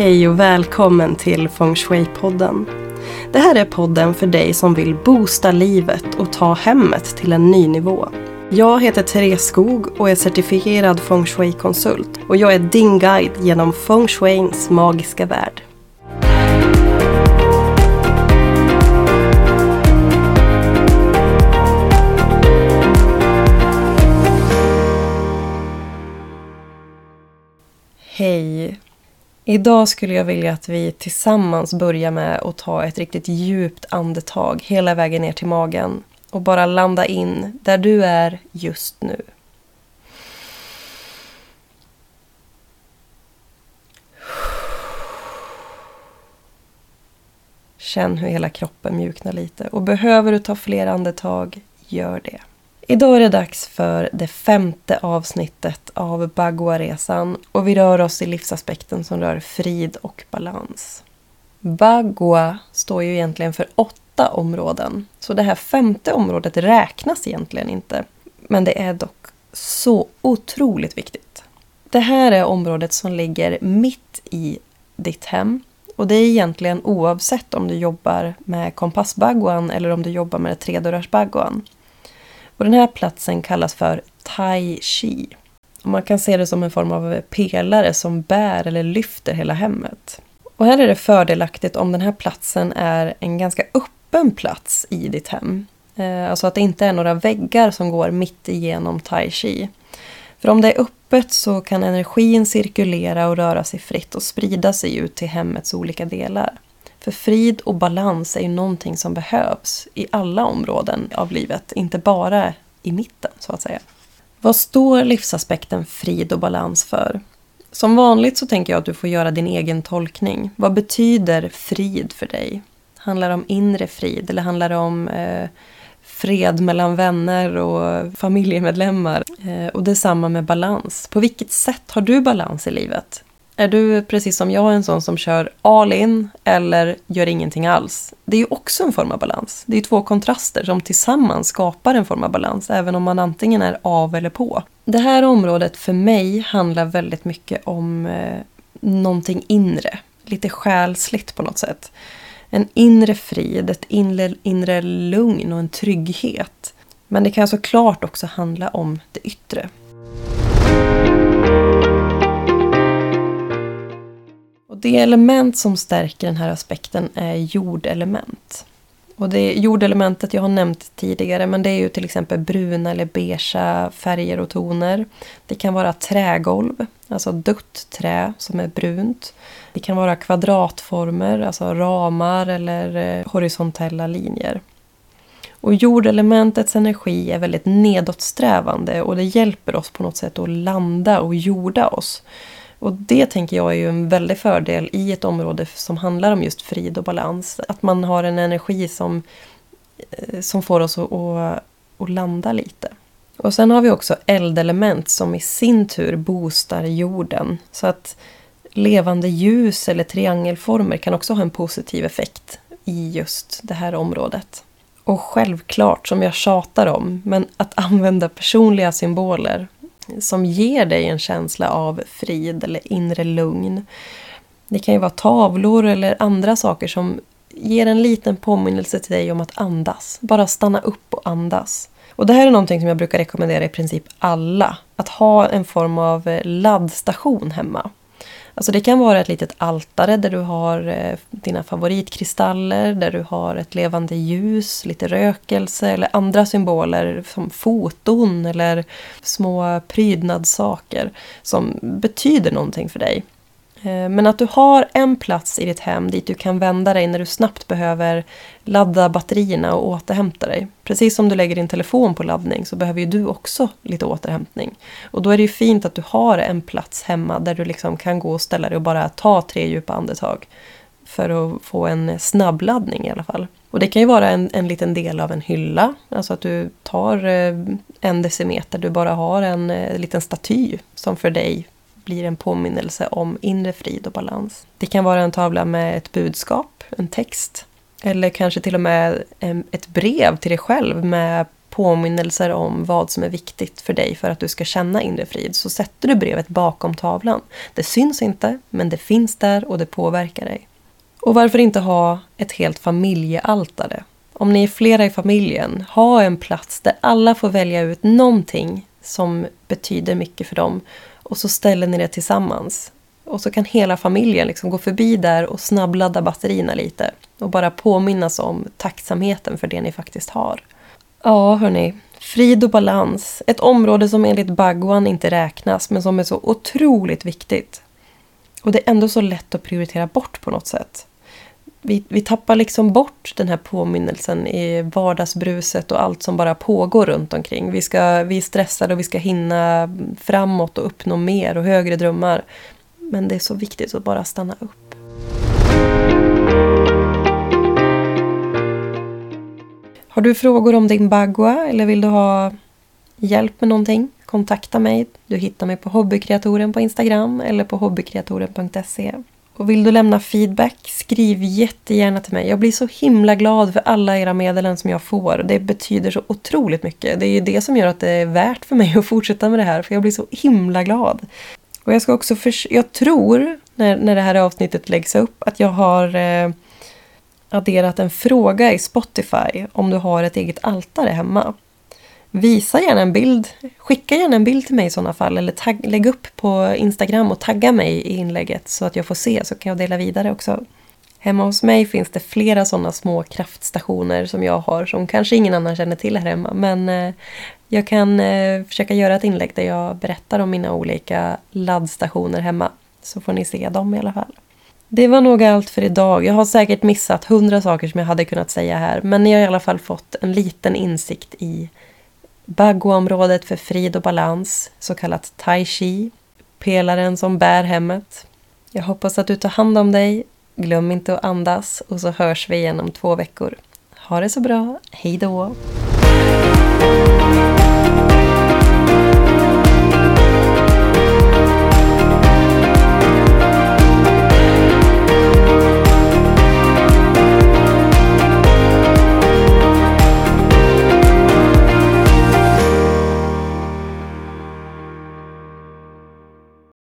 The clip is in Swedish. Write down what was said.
Hej och välkommen till Feng Shui-podden. Det här är podden för dig som vill boosta livet och ta hemmet till en ny nivå. Jag heter Therese Skog och är certifierad Feng Shui-konsult och jag är din guide genom Feng Shuins magiska värld. Hej! Idag skulle jag vilja att vi tillsammans börjar med att ta ett riktigt djupt andetag hela vägen ner till magen och bara landa in där du är just nu. Känn hur hela kroppen mjuknar lite och behöver du ta fler andetag, gör det. Idag är det dags för det femte avsnittet av Bagua-resan och vi rör oss i livsaspekten som rör frid och balans. Bagua står ju egentligen för åtta områden, så det här femte området räknas egentligen inte. Men det är dock så otroligt viktigt. Det här är området som ligger mitt i ditt hem och det är egentligen oavsett om du jobbar med kompassbaguan eller om du jobbar med tredörrarsbaguan. Och den här platsen kallas för Tai Chi. Och man kan se det som en form av pelare som bär eller lyfter hela hemmet. Och här är det fördelaktigt om den här platsen är en ganska öppen plats i ditt hem. Eh, alltså att det inte är några väggar som går mitt igenom Tai Chi. För om det är öppet så kan energin cirkulera och röra sig fritt och sprida sig ut till hemmets olika delar. För frid och balans är ju någonting som behövs i alla områden av livet, inte bara i mitten så att säga. Vad står livsaspekten frid och balans för? Som vanligt så tänker jag att du får göra din egen tolkning. Vad betyder frid för dig? Handlar det om inre frid eller handlar det om eh, fred mellan vänner och familjemedlemmar? Eh, och detsamma med balans. På vilket sätt har du balans i livet? Är du precis som jag en sån som kör all in eller gör ingenting alls? Det är ju också en form av balans. Det är två kontraster som tillsammans skapar en form av balans, även om man antingen är av eller på. Det här området för mig handlar väldigt mycket om eh, någonting inre, lite själsligt på något sätt. En inre frid, ett inre, inre lugn och en trygghet. Men det kan såklart också handla om det yttre. Det element som stärker den här aspekten är jordelement. Och det jordelementet jag har nämnt tidigare men det är ju till exempel bruna eller beigea färger och toner. Det kan vara trägolv, alltså dött trä som är brunt. Det kan vara kvadratformer, alltså ramar eller eh, horisontella linjer. Och jordelementets energi är väldigt nedåtsträvande och det hjälper oss på något sätt att landa och jorda oss. Och det tänker jag är ju en väldig fördel i ett område som handlar om just frid och balans. Att man har en energi som, eh, som får oss att, att, att landa lite. Och sen har vi också eldelement som i sin tur boostar jorden. Så att levande ljus eller triangelformer kan också ha en positiv effekt i just det här området. Och självklart, som jag tjatar om, men att använda personliga symboler som ger dig en känsla av frid eller inre lugn. Det kan ju vara tavlor eller andra saker som ger en liten påminnelse till dig om att andas. Bara stanna upp och andas. Och det här är någonting som jag brukar rekommendera i princip alla. Att ha en form av eh, laddstation hemma. Alltså det kan vara ett litet altare där du har eh, dina favoritkristaller, där du har ett levande ljus, lite rökelse eller andra symboler som foton eller små prydnadssaker som betyder någonting för dig. Eh, men att du har en plats i ditt hem dit du kan vända dig när du snabbt behöver ladda batterierna och återhämta dig. Precis som du lägger din telefon på laddning så behöver ju du också lite återhämtning. Och då är det ju fint att du har en plats hemma där du liksom kan gå och ställa dig och bara ta tre djupa andetag. För att få en snabbladdning i alla fall. Och det kan ju vara en, en liten del av en hylla. Alltså att du tar eh, en decimeter, du bara har en, en liten staty som för dig blir en påminnelse om inre frid och balans. Det kan vara en tavla med ett budskap, en text. Eller kanske till och med ett brev till dig själv med påminnelser om vad som är viktigt för dig för att du ska känna inre frid så sätter du brevet bakom tavlan. Det syns inte, men det finns där och det påverkar dig. Och varför inte ha ett helt familjealtare? Om ni är flera i familjen, ha en plats där alla får välja ut någonting som betyder mycket för dem och så ställer ni det tillsammans. Och så kan hela familjen liksom gå förbi där och snabbladda batterierna lite och bara påminnas om tacksamheten för det ni faktiskt har. Ja, hörni. Frid och balans. Ett område som enligt Bhagwan inte räknas men som är så otroligt viktigt. Och det är ändå så lätt att prioritera bort på något sätt. Vi, vi tappar liksom bort den här påminnelsen i vardagsbruset och allt som bara pågår runt omkring. Vi, ska, vi är stressade och vi ska hinna framåt och uppnå mer och högre drömmar. Men det är så viktigt att bara stanna upp. Har du frågor om din bagua eller vill du ha hjälp med någonting? Kontakta mig. Du hittar mig på Hobbykreatoren på Instagram eller på hobbykreatoren.se. Och vill du lämna feedback, skriv jättegärna till mig. Jag blir så himla glad för alla era meddelanden som jag får. Det betyder så otroligt mycket. Det är ju det som gör att det är värt för mig att fortsätta med det här, för jag blir så himla glad. Och jag ska också för, Jag tror, när, när det här avsnittet läggs upp, att jag har eh, adderat en fråga i Spotify om du har ett eget altare hemma. Visa gärna en bild. Skicka gärna en bild till mig i sådana fall. Eller tagg, lägg upp på Instagram och tagga mig i inlägget så att jag får se så kan jag dela vidare också. Hemma hos mig finns det flera sådana små kraftstationer som jag har som kanske ingen annan känner till här hemma. Men eh, jag kan eh, försöka göra ett inlägg där jag berättar om mina olika laddstationer hemma. Så får ni se dem i alla fall. Det var nog allt för idag. Jag har säkert missat hundra saker som jag hade kunnat säga här. Men ni har i alla fall fått en liten insikt i Baguområdet för frid och balans, så kallat Tai Chi. Pelaren som bär hemmet. Jag hoppas att du tar hand om dig. Glöm inte att andas och så hörs vi igen om två veckor. Ha det så bra. Hej då!